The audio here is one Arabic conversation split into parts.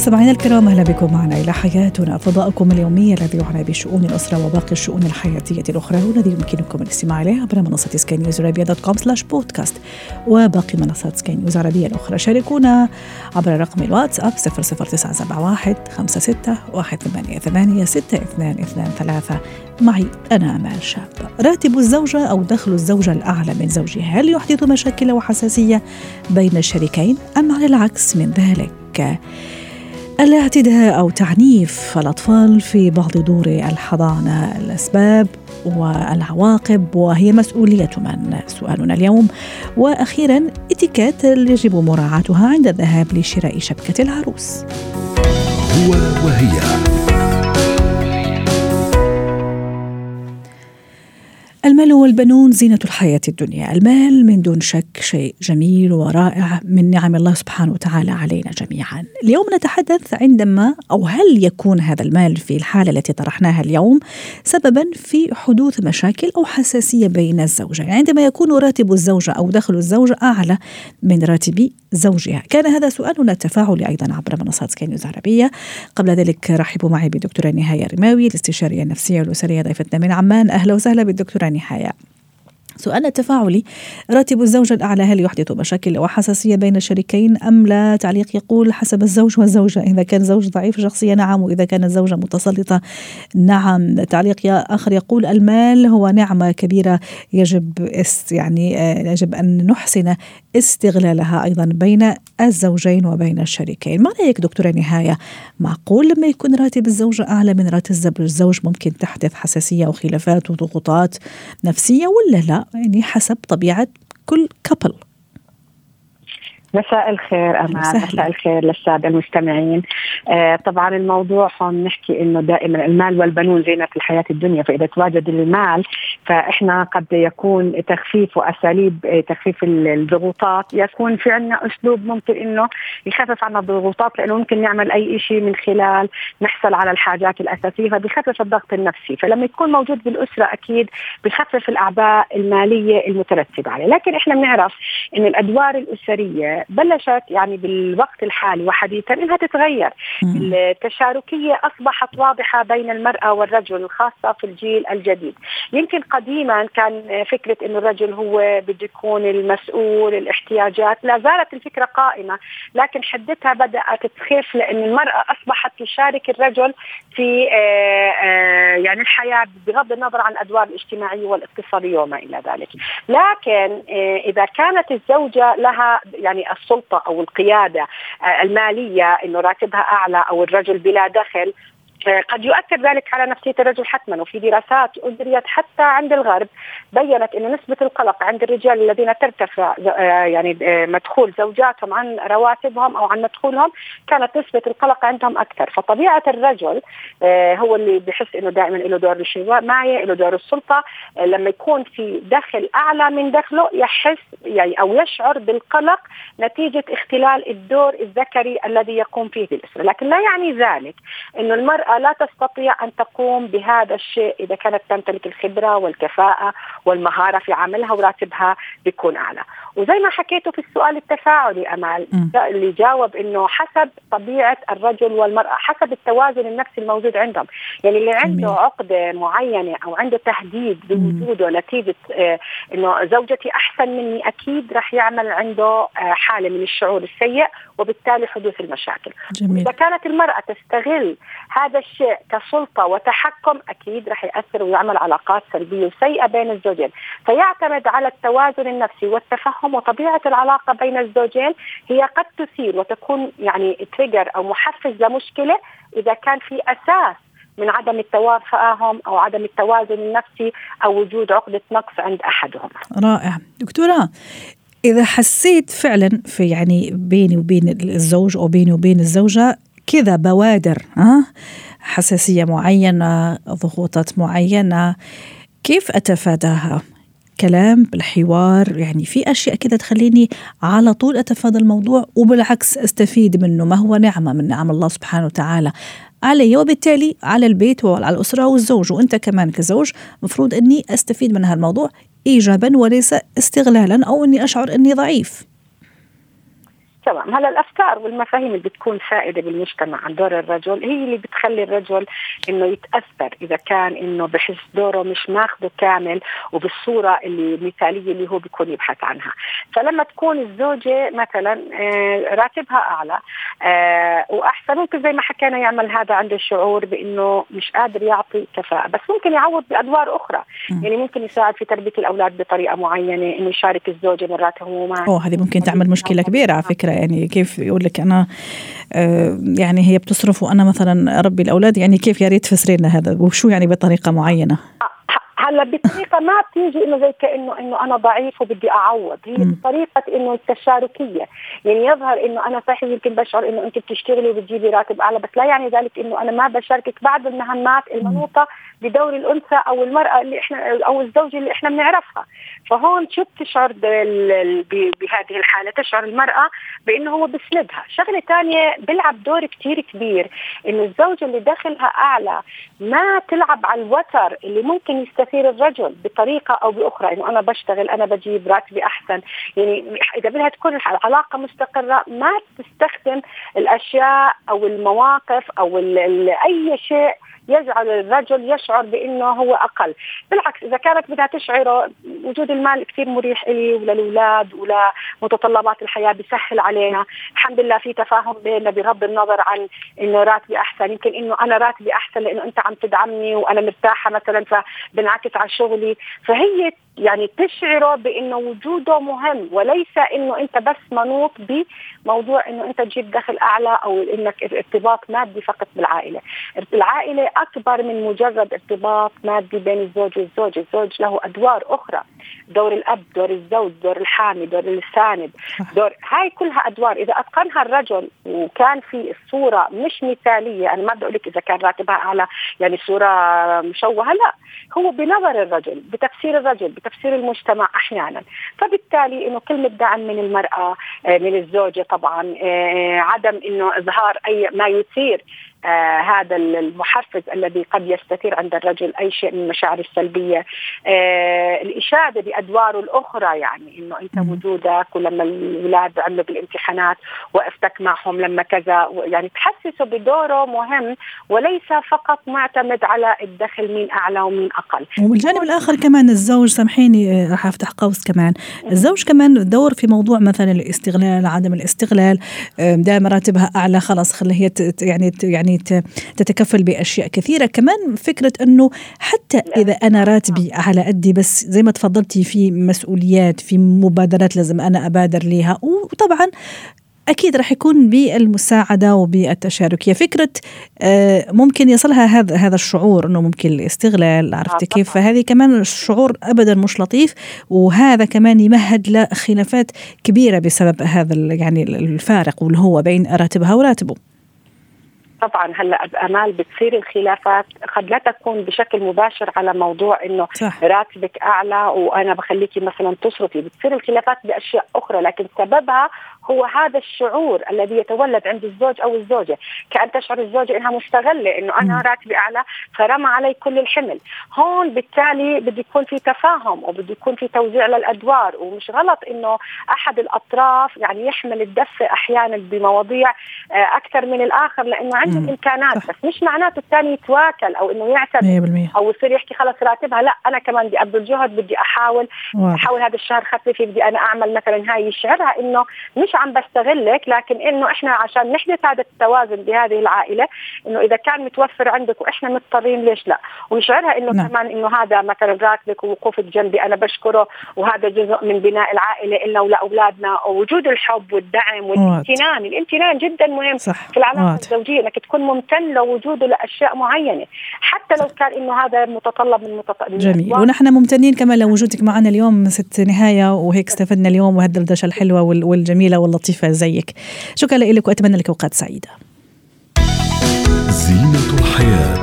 مستمعينا الكرام أهلا بكم معنا إلى حياتنا. فضاؤكم اليومي الذي يعنى بشؤون الأسرة وباقي الشؤون الحياتية الأخرى والذي يمكنكم الاستماع إليه عبر منصة سكاي نيوز عربية dot com slash بودكاست وباقي منصات سكاي نيوز العربيه الأخرى. شاركونا عبر رقم الواتساب 00971 56 188 6223 معي أنا آمال شاب. راتب الزوجة أو دخل الزوجة الأعلى من زوجها هل يحدث مشاكل وحساسية بين الشريكين أم على العكس من ذلك؟ الاعتداء أو تعنيف الأطفال في بعض دور الحضانة الأسباب والعواقب وهي مسؤولية من سؤالنا اليوم. وأخيرا إتيكيت يجب مراعاتها عند الذهاب لشراء شبكة العروس. هو وهي. المال والبنون زينة الحياة الدنيا. المال من دون شك شيء جميل ورائع من نعم الله سبحانه وتعالى علينا جميعا. اليوم نتحدث عندما أو هل يكون هذا المال في الحالة التي طرحناها اليوم سببا في حدوث مشاكل أو حساسية بين الزوجين. يعني عندما يكون راتب الزوجة أو دخل الزوجة أعلى من راتب زوجها. كان هذا سؤالنا التفاعلي أيضا عبر منصات سكاي نيوز العربية قبل ذلك رحبوا معي بدكتورة نهاية رماوي الاستشارية النفسية والأسرية ضيفتنا من عمان. أهلا وسهلا بالدكتورة نهاية 系啊 سؤال التفاعلي راتب الزوجة الأعلى هل يحدث مشاكل وحساسية بين الشريكين أم لا؟ تعليق يقول حسب الزوج والزوجة. إذا كان زوج ضعيف الشخصية نعم. وإذا كانت زوجة متسلطة نعم. تعليق آخر يقول المال هو نعمة كبيرة. يجب يعني يجب أن نحسن استغلالها أيضا بين الزوجين وبين الشريكين. ما رأيك دكتورة نهاية؟ معقول لما يكون راتب الزوجة أعلى من راتب الزوج ممكن تحدث حساسية وخلافات وضغوطات نفسية ولا لا؟ يعني حسب طبيعة كل كابل مساء الخير أمال. مساء الخير. للسادة المستمعين. آه طبعا الموضوع هون نحكي إنه دائما المال والبنون زينة الحياة الدنيا فإذا تواجد المال فإحنا قد يكون تخفيف وأساليب تخفيف الضغوطات. يكون في عندنا أسلوب ممكن إنه يخفف عنا الضغوطات لأنه ممكن نعمل أي شيء من خلال نحصل على الحاجات الأساسية فبيخفف الضغط النفسي. فلما يكون موجود بالأسرة أكيد بخفف الأعباء المالية المترتبة عليه. لكن إحنا بنعرف إن الأدوار الأسرية بلشت يعني بالوقت الحالي وحديثا إنها تتغير. التشاركية أصبحت واضحة بين المرأة والرجل خاصة في الجيل الجديد. يمكن قديما كان فكرة إنه الرجل هو بده يكون المسؤول الاحتياجات. لا زالت الفكرة قائمة لكن حدتها بدأت تخف لأن المرأة أصبحت تشارك الرجل في آه، آه، يعني الحياة بغض النظر عن الأدوار الاجتماعية والاقتصادية وما إلى ذلك. لكن آه، إذا كانت الزوجة لها يعني السلطة أو القيادة آه، المالية إنه راتبها أعلى أو الرجل بلا دخل قد يؤثر ذلك على نفسيه الرجل حتما وفي دراسات اجريت حتى عند الغرب بينت إن نسبة القلق عند الرجال الذين ترتفع آه، يعني آه، مدخول زوجاتهم عن رواتبهم أو عن مدخولهم كانت نسبة القلق عندهم أكثر. فطبيعة الرجل هو اللي بحس إنه دائما له دور الاجتماعي له دور السلطة لما يكون في دخل أعلى من دخله يحس يعني أو يشعر بالقلق نتيجة اختلال الدور الذكري الذي يقوم فيه بالاسره لكن لا يعني ذلك إنه المرأة المرأة لا تستطيع أن تقوم بهذا الشيء إذا كانت تمتلك الخبرة والكفاءة والمهارة في عملها وراتبها بيكون أعلى وزي ما حكيته في السؤال التفاعلي أمال. اللي جاوب أنه حسب طبيعة الرجل والمرأة حسب التوازن النفسي الموجود عندهم يعني اللي عنده. عقدة معينة أو عنده تهديد بوجوده نتيجة آه أنه زوجتي أحسن مني أكيد رح يعمل عنده آه حالة من الشعور السيء وبالتالي حدوث المشاكل جميل. إذا كانت المرأة تستغل هذا الشيء كسلطة وتحكم أكيد رح يأثر ويعمل علاقات سلبية وسيئة بين الزوجين. فيعتمد على التوازن النفسي والتفهم وطبيعة العلاقة بين الزوجين. هي قد تثير وتكون يعني تريجر أو محفز لمشكلة إذا كان في أساس من عدم التفاهم أو عدم التوازن النفسي أو وجود عقدة نقص عند أحدهم. رائع، دكتورة إذا حسيت فعلا في يعني بيني وبين الزوج أو بيني وبين الزوجة كذا بوادر ها حساسية معينة ضغوطات معينة. كيف أتفاداها؟ بالكلام بالحوار يعني في أشياء كذا تخليني على طول أتفادى الموضوع وبالعكس أستفيد منه. ما هو نعمة من نعم الله سبحانه وتعالى؟ علي وبالتالي على البيت وعلى الأسرة والزوج وأنت كمان كزوج مفروض أني أستفيد من هالموضوع إيجابا وليس استغلالا أو أني أشعر أني ضعيف. تمام. هلا الأفكار والمفاهيم اللي بتكون سائده بالمجتمع عن دور الرجل هي اللي بتخلي الرجل إنه يتأثر. إذا كان إنه بحس دوره مش ماخذه كامل وبالصورة اللي مثالية اللي هو بيكون يبحث عنها. فلما تكون الزوجة مثلا آه، راتبها أعلى آه، وأحسن ممكن زي ما حكينا يعمل هذا عنده الشعور بإنه مش قادر يعطي كفاءة. بس ممكن يعوض بأدوار أخرى. يعني ممكن يساعد في تربية الأولاد بطريقة معينة إنه يشارك الزوجة مرات أوه هذه ممكن تعمل مشكلة كبيرة على فكرة. يعني كيف يقول لك أنا آه، يعني هي بتصرف وأنا مثلا اربي الأولاد يعني كيف يا ريت تفسري لنا هذا وشو يعني بطريقة معينة؟ هلا بطريقة ما بتيجي إنه زي كانه إنه أنا ضعيف وبدي أعوض. هي بطريقة إنه التشاركية. يعني يظهر إنه أنا صحيح يمكن بشعر إنه أنت بتشتغلي وبتجيبي راتب أعلى بس لا يعني ذلك إنه أنا ما بشاركك بعض المهمات المنوطة بدور الأنثى أو المرأة اللي إحنا أو الزوجة اللي إحنا بنعرفها. فهون شو بتشعر بهذه الحالة؟ تشعر المرأة بإنه هو بسندها. شغلة ثانية بيلعب دور كثير كبير. إنه الزوجة اللي دخلها أعلى ما تلعب على الوتر اللي ممكن يستثير الرجل بطريقة أو بأخرى. انه أنا بشتغل أنا بجيب راتبي أحسن. يعني إذا بدها تكون العلاقه مستقرة ما تستخدم الأشياء أو المواقف أو أي شيء يجعل الرجل يشعر بإنه هو أقل. بالعكس إذا كانت بدها تشعره وجود المال كثير مريح لي وللأولاد ولمتطلبات الحياة بيسهل علينا. الحمد لله في تفاهم بيننا بغض النظر عن إنه راتبي أحسن. يمكن إنه أنا راتبي أحسن لإنه أنت عم تدعمني وأنا مرتاحة مثلا فبنعكس على شغلي فهي يعني تشعره بإنه وجوده مهم وليس إنه أنت بس منوط بموضوع إنه أنت تجيب دخل أعلى أو إنك ارتباط مادي فقط بالعائلة، العائلة أكبر من مجرد ارتباط مادي بين الزوج والزوج، الزوج له أدوار أخرى، دور الأب، دور الزوج، دور الحامي، دور الساند، دور هاي كلها أدوار. إذا أتقنها الرجل وكان في الصورة مش مثالية، أنا ما بدي أقول لك إذا كان راتبها أعلى يعني صورة مشوهة، لا، هو بنظر الرجل، بتفسير الرجل، بتفسير المجتمع أحيانا، فبالتالي إنه كلمه دعم من المرأة آه، من الزوجة طبعا آه، عدم إنه إظهار أي ما يثير آه هذا المحفز الذي قد يستثير عند الرجل أي شيء من المشاعر السلبية. آه الإشادة بأدواره الأخرى يعني إنه أنت وجودك ولما الأولاد عملوا بالامتحانات وقفتك معهم لما كذا يعني تحسسه بدوره مهم وليس فقط معتمد على الدخل مين أعلى ومين أقل. وبالجانب الآخر كمان الزوج سامحيني آه، راح أفتح قوس كمان. الزوج كمان دور في موضوع مثلا الاستغلال عدم الاستغلال. دائما راتبها أعلى خلاص خليها هي يعني يعني يعني تتكفل بأشياء كثيرة. كمان فكرة إنه حتى إذا أنا راتبي على قدي بس زي ما تفضلتي في مسؤوليات في مبادرات لازم أنا أبادر ليها وطبعا أكيد راح يكون بالمساعدة وبالتشاركيه فكرة آه، ممكن يصلها هذا هذا الشعور إنه ممكن الاستغلال عرفتي آه، كيف؟ فهذه كمان شعور ابدا مش لطيف وهذا كمان يمهد لخلافات كبيرة بسبب هذا يعني الفارق واللي هو بين راتبها وراتبه. طبعا هلا امال بتصير الخلافات قد لا تكون بشكل مباشر على موضوع إنه. راتبك أعلى وأنا بخليكي مثلا تصرفي بتصير الخلافات بأشياء أخرى لكن سببها هو هذا الشعور الذي يتولد عند الزوج أو الزوجة. كأن تشعر الزوجة إنها مستغلة إنه أنا راتبي أعلى فرمى علي كل الحمل. هون بالتالي بده يكون في تفاهم وبده يكون في توزيع للأدوار. ومش غلط إنه أحد الأطراف يعني يحمل الدفه أحيانا بمواضيع آه، أكثر من الآخر لأنه عنده الامكانات بس مش معناته الثاني يتواكل أو إنه يعتمد أو يصير يحكي خلص راتبها. لا أنا كمان بدي أبذل جهد بدي أحاول. واضح. أحاول هذا الشهر خففي بدي أنا أعمل مثلا هاي يشعرها إنه مش عم بستغلك لكن إنه إحنا عشان نحدث هذا التوازن بهذه العائلة إنه إذا كان متوفر عندك وإحنا مضطرين ليش لا؟ ويشعرها إنه نعم. كمان إنه هذا مثلا راتبك ووقوفك جنبي أنا بشكره وهذا جزء من بناء العائلة إلا ولأولادنا ووجود الحب والدعم والامتنان الامتنان جدا مهم صح. في العلاقة الزوجية إنك تكون ممتن لوجوده لاشياء معينة. حتى لو كان إنه هذا متطلب من متطلب جميل. ونحن ممتنين كمان لوجودك معنا اليوم ست نهاية وهيك استفدنا اليوم وهالدردشه الحلوة والجميلة واللطيفة زيك. شكرا لك وأتمنى لك أوقات سعيدة. زينة الحياة.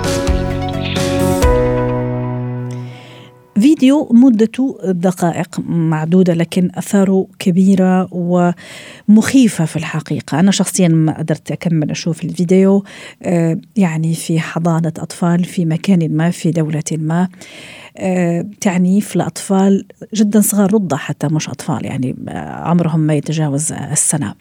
فيديو مدته دقائق معدودة لكن أثاره كبيرة ومخيفة في الحقيقة. أنا شخصيا ما قدرت أكمل أشوف الفيديو آه، يعني في حضانة أطفال في مكان ما في دولة ما آه، تعنيف لأطفال جدا صغار رضع حتى مش أطفال يعني آه، عمرهم ما يتجاوز السنة.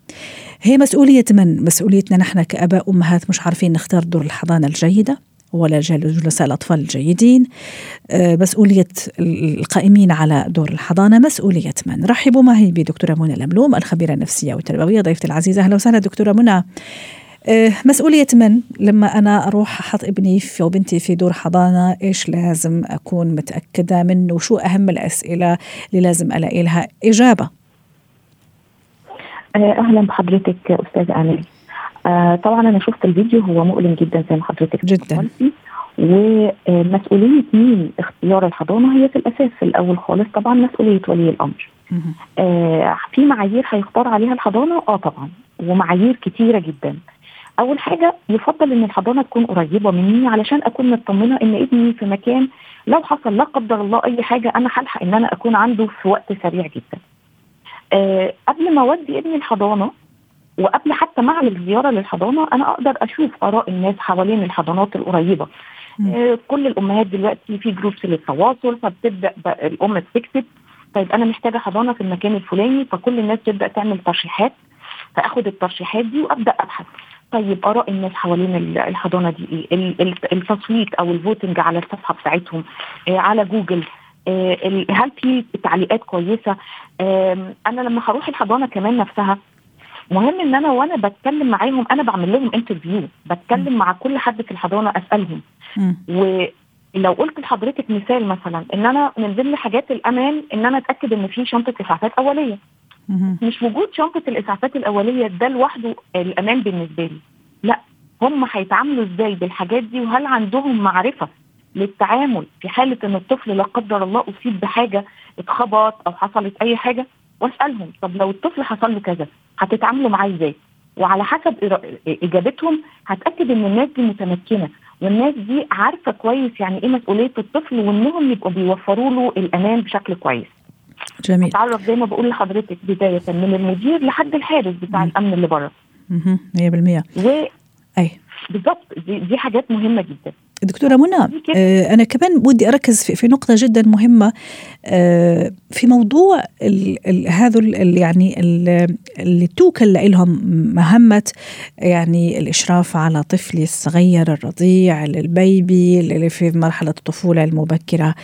هي مسؤولية من؟ مسؤوليتنا نحن كأباء أمهات مش عارفين نختار دور الحضانة الجيدة. ولا جلساء الأطفال الجيدين. آه، مسؤولية القائمين على دور الحضانة مسؤولية من؟ رحبوا معي بدكتورة منى الأملوم الخبيرة النفسية والتربوية ضيفتي العزيزة. أهلا وسهلا دكتورة منى. آه، مسؤولية من؟ لما أنا أروح أحط ابني في أو بنتي في دور حضانة إيش لازم أكون متأكدة منه؟ وشو أهم الأسئلة اللي لازم ألاقي لها إجابة؟ آه، أهلا بحضرتك أستاذة أمل آه طبعا أنا شفت الفيديو هو مؤلم جدا زي ما حضرتك جدا. ومسؤولية مين؟ اختيار الحضانة هي في الأساس في الأول خالص طبعا مسؤولية ولي الأمر. آه في معايير هيختار عليها الحضانة؟ آه طبعا. ومعايير كتيرة جدا. أول حاجة يفضل إن الحضانة تكون قريبة مني علشان أكون مطمنة إن ابني في مكان لو حصل لا قدر الله أي حاجة أنا هلحق إن أنا أكون عنده في وقت سريع جدا. آه قبل ما أودي ابني الحضانة وقبل حتى ما أعمل زيارة للحضانة أنا أقدر أشوف آراء الناس حوالين الحضانات القريبة. آه كل الأمهات دلوقتي في جروبس للتواصل فبتبدأ الأم تكتب طيب أنا محتاجة حضانة في المكان الفلاني فكل الناس تبدأ تعمل ترشيحات فأخد الترشيحات دي وأبدأ أبحث. طيب آراء الناس حوالين الحضانة دي إيه؟ التصويت أو ال voting على الصفحة بتاعتهم آه على جوجل آه هل في تعليقات كويسة؟ أنا لما هروح الحضانة كمان نفسها مهم إن أنا وأنا بتكلم معاهم أنا بعمل لهم interview بتكلم م. مع كل حد في الحضانة أسألهم م. ولو قلت لحضرتك مثال مثلا إن أنا من ضمن حاجات الأمان إن أنا أتأكد إن في شنطة إسعافات أولية م. مش وجود شنطة الإسعافات الأولية ده لوحده الأمان بالنسبة لي لا هم هيتعاملوا إزاي بالحاجات دي وهل عندهم معرفة للتعامل في حالة إن الطفل لا قدر الله أصيب بحاجة اتخبط أو حصلت أي حاجة وأسألهم طب لو الطفل حصل له كذا هتتعاملوا معاه إزاي؟ وعلى حسب إجابتهم هتأكد إن الناس دي متمكنة والناس دي عارفة كويس يعني إيه مسؤولية الطفل وإنهم يبقوا بيوفروا له الأمان بشكل كويس. جميل. أتعرف زي ما بقول لحضرتك بداية من المدير لحد الحارس بتاع م. الأمن اللي بره. 100% و أي بالظبط دي, دي حاجات مهمة جدا. دكتورة منى آه أنا كمان بدي أركز في, نقطة جدا مهمة آه في موضوع هذا يعني اللي توكل لهم مهمة يعني الإشراف على طفلي الصغير الرضيع البيبي اللي في مرحلة الطفولة المبكرة.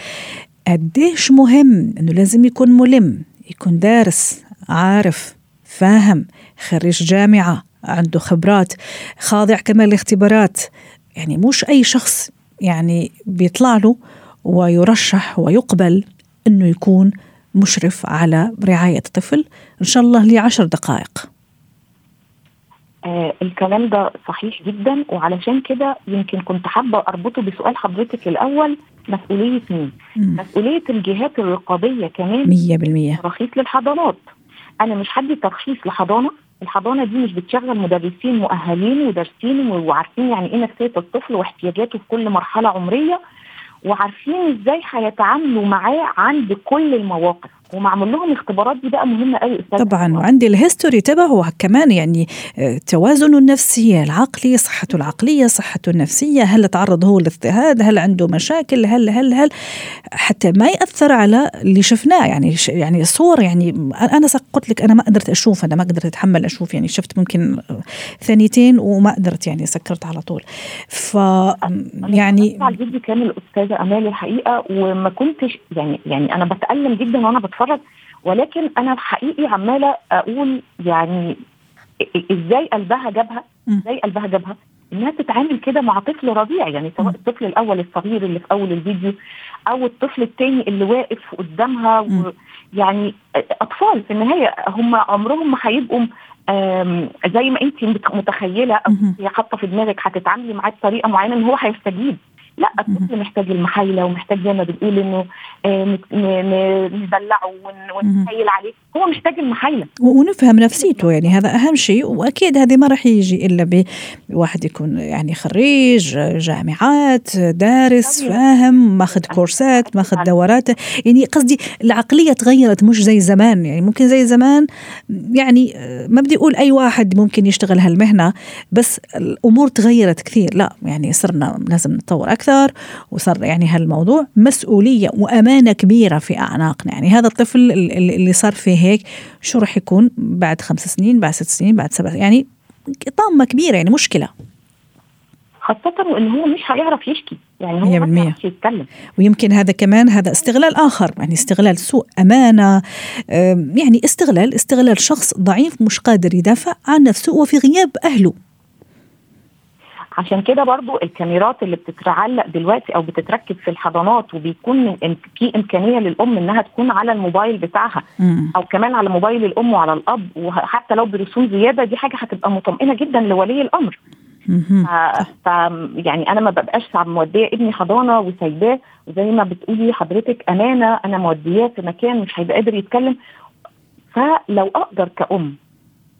قديش مهم إنه لازم يكون ملم يكون دارس عارف فاهم خريج جامعة عنده خبرات خاضع كمان لاختبارات. يعني مش أي شخص يعني بيطلع له ويرشح ويقبل أنه يكون مشرف على رعاية طفل إن شاء الله لعشر دقائق. آه الكلام ده صحيح جدا وعلشان كده يمكن كنت حابة أربطه بسؤال حضرتك الأول. مسؤولية مين؟ م. مسؤولية الجهات الرقابية كمان 100% ترخيص للحضانات. أنا مش هدي ترخيص لحضانة الحضانة دي مش بتشغل مدرسين مؤهلين ودارسين وعارفين يعني إيه نفسية الطفل واحتياجاته في كل مرحلة عمرية وعارفين إزاي هيتعاملوا معاه عند كل المواقف. ومعمول لهم اختبارات دي بقى مهمة قوي أستاذ. طبعا وعندي الهيستوري تبعه كمان يعني آه، توازنه النفسي العقلي صحته العقلية صحته النفسية هل تعرض هو لاضطهاد هل عنده مشاكل هل هل هل حتى ما يأثر على اللي شفناه. يعني يعني صور يعني أنا قلت لك أنا ما قدرت أشوف أنا ما قدرت أتحمل أشوف يعني شفت ممكن ثانيتين وما قدرت يعني سكرت على طول. ف يعني على الفيديو كان الاستاذه امال الحقيقة وما كنتش يعني يعني أنا بتألم جدا وأنا بتفرج بتتفرج ولكن أنا حقيقي عمالة أقول يعني إزاي قلبها جابها؟ إزاي قلبها جابها؟ انها تتعامل كده مع طفل رضيع يعني سواء الطفل الأول الصغير اللي في أول الفيديو أو الطفل الثاني اللي واقف قدامها يعني أطفال في النهاية هم عمرهم ما هيبقوا زي ما انت متخيلة أو هي حاطة في دماغك هتتعاملي معاه بطريقة معينة إن هو هيستجيب. لا الطفل محتاج المحايلة ومحتاج زي ما بنقول إنه آه، ندلعه ونحايل عليه. هو محتاج المحايلة. ونفهم نفسيته يعني هذا أهم شيء. وأكيد هذه ما راح يجي إلا بواحد يكون يعني خريج جامعات دارس فاهم ماخذ كورسات ماخذ دورات يعني قصدي العقلية تغيرت مش زي زمان. يعني ممكن زي زمان يعني ما بدي أقول أي واحد ممكن يشتغل هالمهنة بس الأمور تغيرت كثير. لا يعني صرنا لازم نتطور أكثر. وصار يعني هالموضوع مسؤولية وأمانة كبيرة في أعناقنا. يعني هذا الطفل اللي صار فيه هيك شو راح يكون بعد خمس سنين بعد ست سنين بعد سبع يعني طامة كبيرة يعني مشكلة. خاصة وإن هو مش هيعرف يشكي يعني هو ما بيعرفش يتكلم. ويمكن هذا كمان هذا استغلال آخر يعني استغلال سوء أمانة يعني استغلال استغلال شخص ضعيف مش قادر يدافع عن نفسه وفي غياب أهله. عشان كده برضو الكاميرات اللي بتتعلق دلوقتي أو بتتركب في الحضانات وبيكون في إمكانية للأم إنها تكون على الموبايل بتاعها أو كمان على موبايل الأم وعلى الأب وحتى لو برسوم زيادة دي حاجة هتبقى مطمئنة جدا لولي الأمر. ف يعني أنا ما ببقاش مودية ابني حضانة وسايباه وزي ما بتقولي حضرتك أمانة أنا مودياه في مكان مش هيبقى قادر يتكلم. فلو أقدر كأم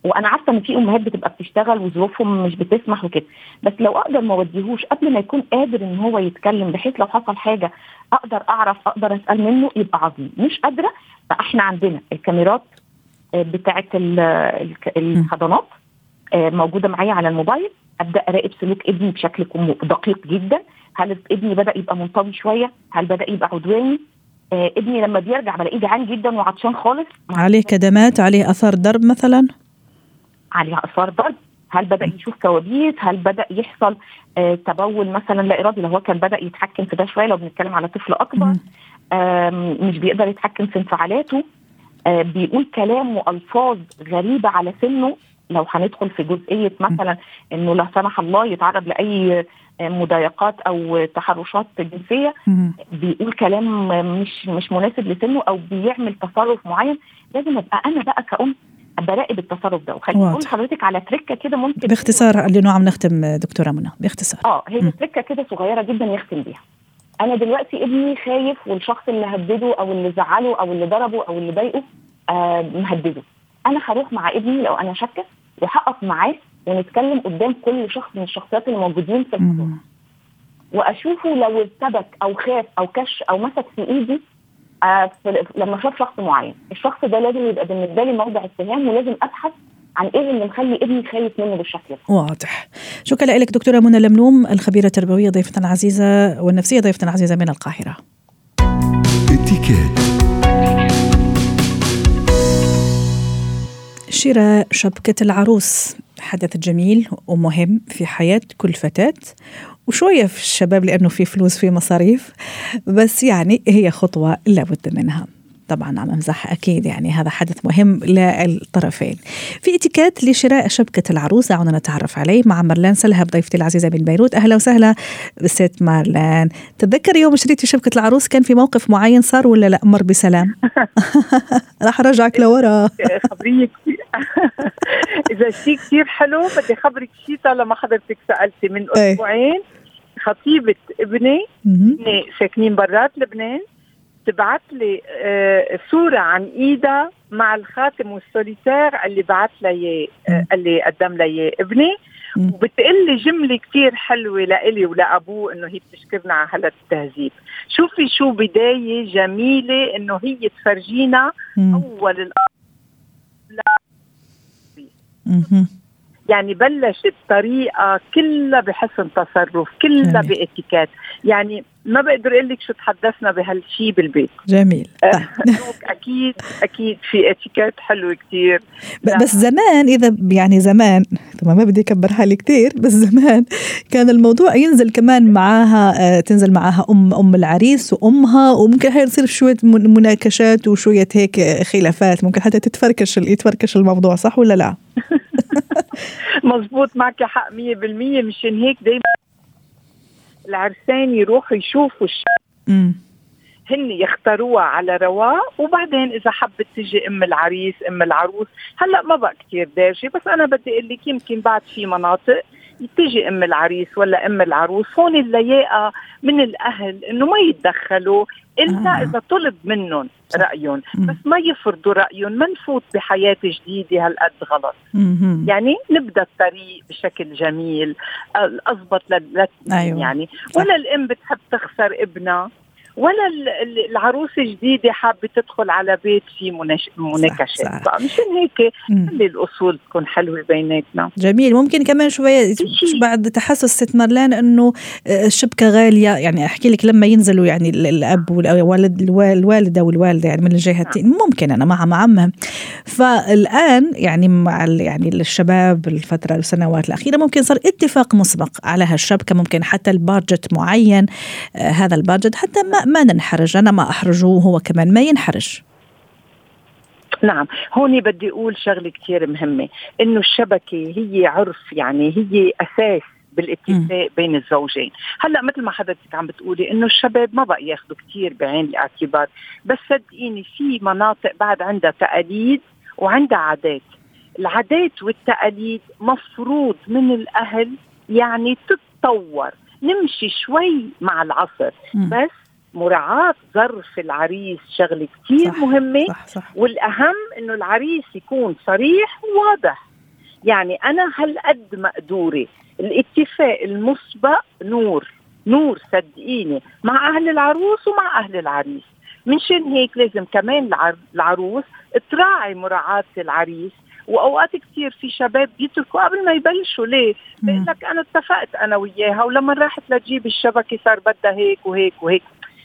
وأنا عارفة ان في امهات بتبقى بتشتغل وظروفهم مش بتسمح وكده. بس لو أقدر ما اوديهوش قبل ما يكون قادر ان هو يتكلم بحيث لو حصل حاجة أقدر اعرف أقدر اسأل منه يبقى عظيم. مش قادرة فاحنا عندنا الكاميرات آه، بتاعه الحضانات آه، موجودة معايا على الموبايل. أبدأ أراقب سلوك ابني بشكل دقيق جدا. هل ابني بدأ يبقى منطوي شوية؟ هل بدأ يبقى عدواني؟ آه ابني لما بيرجع بلاقيه جعان جدا وعطشان خالص. عليه كدمات عليه اثار ضرب مثلا؟ عليه آثار ضرب؟ هل بدأ يشوف كوابيس؟ هل بدأ يحصل آه تبول مثلا لا إرادي؟ لو هو كان بدأ يتحكم في ده شوية لو بنتكلم على طفل أكبر آه مش بيقدر يتحكم في انفعالاته آه بيقول كلام والفاظ غريبة على سنه. لو هندخل في جزئية مثلا إنه لا سمح الله يتعرض لأي مضايقات أو تحرشات جنسية بيقول كلام مش مش مناسب لسنه أو بيعمل تصرف معين لازم أبقى أنا بقى كأم. براقب التصرف ده. وخليني أقول لحضرتك على تركة كده ممكن باختصار لأنه عم نختم دكتورة منى. باختصار. آه هي تركة كده صغيرة جدا يختم بيها. أنا دلوقتي ابني خايف والشخص اللي هدده أو اللي زعله أو اللي ضربه أو اللي ضايقه آه مهدده. أنا هروح مع ابني لو أنا شاكة وهقف معاه ونتكلم قدام كل شخص من الشخصيات اللي موجودين في الموضوع وأشوفه لو ارتبك أو خاف أو كش أو مسك في إيدي لما شاف شخص معين. الشخص ده لازم يبقى بالنسبة لي موضع اتهام ولازم أبحث عن إيه اللي مخلي ابني خايف منه بالشكل ده. واضح. شكرا لك دكتورة منى لملوم الخبيرة التربوية ضيفتنا العزيزه والنفسية ضيفتنا العزيزه من القاهرة. شراء شبكة العروس. حدث جميل ومهم في حياة كل فتاة. وشوية في الشباب لأنه في فلوس في مصاريف بس يعني هي خطوة لابد منها طبعا عم امزح أكيد يعني هذا حدث مهم للطرفين. في إتيكيت لشراء شبكة العروس دعونا نتعرف عليه مع مارلان سلهب ضيفتي العزيزة من بيروت أهلا وسهلا ست مارلان. تتذكر يوم شريتي شبكة العروس كان في موقف معين صار ولا لا مر بسلام؟ راح أرجعك لورا. خبريك اذا شيء كثير حلو بدي خبرك شيء طالما حضرتك سألتي من إيه. أسبوعين. خطيبة ابني ساكنين برات لبنان تبعت لي آه، صورة عن إيدها مع الخاتم والسوليتير اللي بعت لي إياه آه، اللي قدم لي إياه ابني. وبتقول لي جملة كثير حلوة لإلي ولأبوه إنه هي بتشكرنا على هذا التهذيب شوفي شو بداية جميلة إنه هي تفرجينا أول Mm-hmm. يعني بلشت طريقة كلها بحسن تصرف كلها باتيكات يعني ما بقدر أقول لك شو تحدثنا بهالشيء بالبيت جميل طيب. أكيد أكيد في اتيكيت حلو كتير بس زمان إذا يعني زمان طبعا ما بدي اكبر حالي كتير بس زمان كان الموضوع ينزل كمان معاها آه، تنزل معاها أم أم العريس وأمها وممكن هي تصير شوية مناكشات وشوية هيك خلافات ممكن حتى تتفركش يتفركش الموضوع صح ولا لا؟ مزبوط معك حق 100% مشان هيك دايما العرسان يروحوا يشوفوا الشقة هن يختاروها على رواق وبعدين إذا حبت تجي أم العريس أم العروس. هلأ ما بقى كثير دارجة بس أنا بدي أقول لك يمكن بعد في مناطق تيجي أم العريس ولا أم العروس هون اللياقة من الأهل إنه ما يتدخلوا إلا آه. إذا طلب منهم رأيهم. بس ما يفرضوا رأيهم ما نفوت بحياة جديدة هالقد غلط. مم. يعني نبدأ الطريق بشكل جميل اضبط لل أيوة. يعني. ولا الأم بتحب تخسر ابنها. ولا العروس الجديدة حابة تدخل على بيت فيه مناكشات. فمشان هيك خلي الأصول تكون حلوة بيناتنا. جميل. ممكن كمان شوية بعد تحسس ست مرلان إنه آه، الشبكة غالية. يعني أحكي لك لما ينزلوا يعني الأب والوالد الوالدة والوالدة يعني من الجهتين نعم. ممكن أنا مع عمها. فالآن يعني مع يعني الشباب الفترة السنوات الأخيرة ممكن صار اتفاق مسبق على هالشبكة. ممكن حتى البادجت معين آه هذا البادجت حتى ما ما ننحرج أنا ما احرجه وهو كمان ما ينحرج. نعم هون بدي أقول شغلة كثير مهمة إنه الشبكة هي عرف يعني هي أساس بالاتفاق بين الزوجين. هلأ مثل ما حضرتك عم بتقولي إنه الشباب ما بقى ياخذوا كثير بعين الاعتبار بس صدقيني في مناطق بعد عندها تقاليد وعندها عادات. العادات والتقاليد مفروض من الأهل يعني تتطور. نمشي شوي مع العصر بس مراعاة ظرف العريس شغلة كثير مهمة صح صح. والأهم إنه العريس يكون صريح وواضح. يعني أنا هالقد مقدورة. الاتفاق المسبق نور نور صدقيني مع أهل العروس ومع أهل العريس. منشان هيك لازم كمان العروس تراعي مراعاة العريس. وأوقات كثير في شباب بيتركوا قبل ما يبلشوا. ليه؟ بيقول لك أنا اتفقت أنا وياها ولما راحت لتجيب الشبكة صار بدها هيك وهيك وهيك.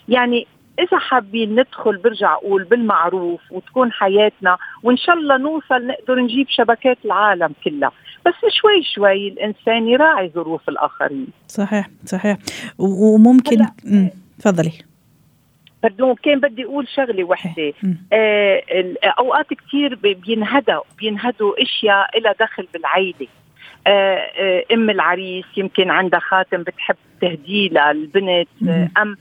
يعني إذا حابين ندخل برجع أقول بالمعروف وتكون حياتنا وإن شاء الله نوصل نقدر نجيب شبكات العالم كلها. بس شوي شوي الإنسان يراعي ظروف الآخرين. صحيح صحيح. وممكن تفضلي. بدون كان بدي أقول شغلة وحدة. آه أوقات كثير بينهدوا بينهدوا أشياء لها دخل بالعيلة. آه آه أم العريس يمكن عندها خاتم بتحب تهديه للبنت آه أم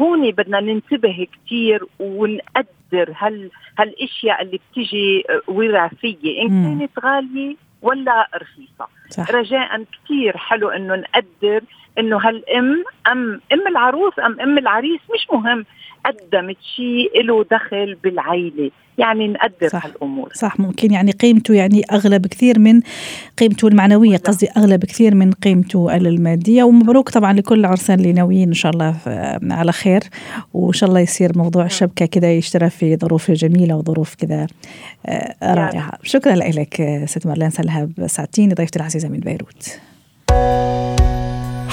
هون بدنا ننتبه كثير ونقدر هال هالأشياء اللي بتيجي وراثية إن كانت غالية ولا رخيصة صح. رجاء كثير حلو إنه نقدر إنه هالأم أم أم العروس أم أم العريس مش مهم. قدمت شيء له دخل بالعيلة. يعني نقدر صح. هالأمور. صح ممكن. يعني قيمته يعني أغلى بكثير من قيمته المعنوية. قصدي أغلى بكثير من قيمته المادية. ومبروك طبعا لكل العرسان اللي ناويين إن شاء الله على خير. وإن شاء الله يصير موضوع الشبكه كذا يشترى في ظروف جميلة وظروف كذا آه، رائعة. شكرا لك ست مارلين سلهب ساعتين ضيفتي العزيزة من بيروت.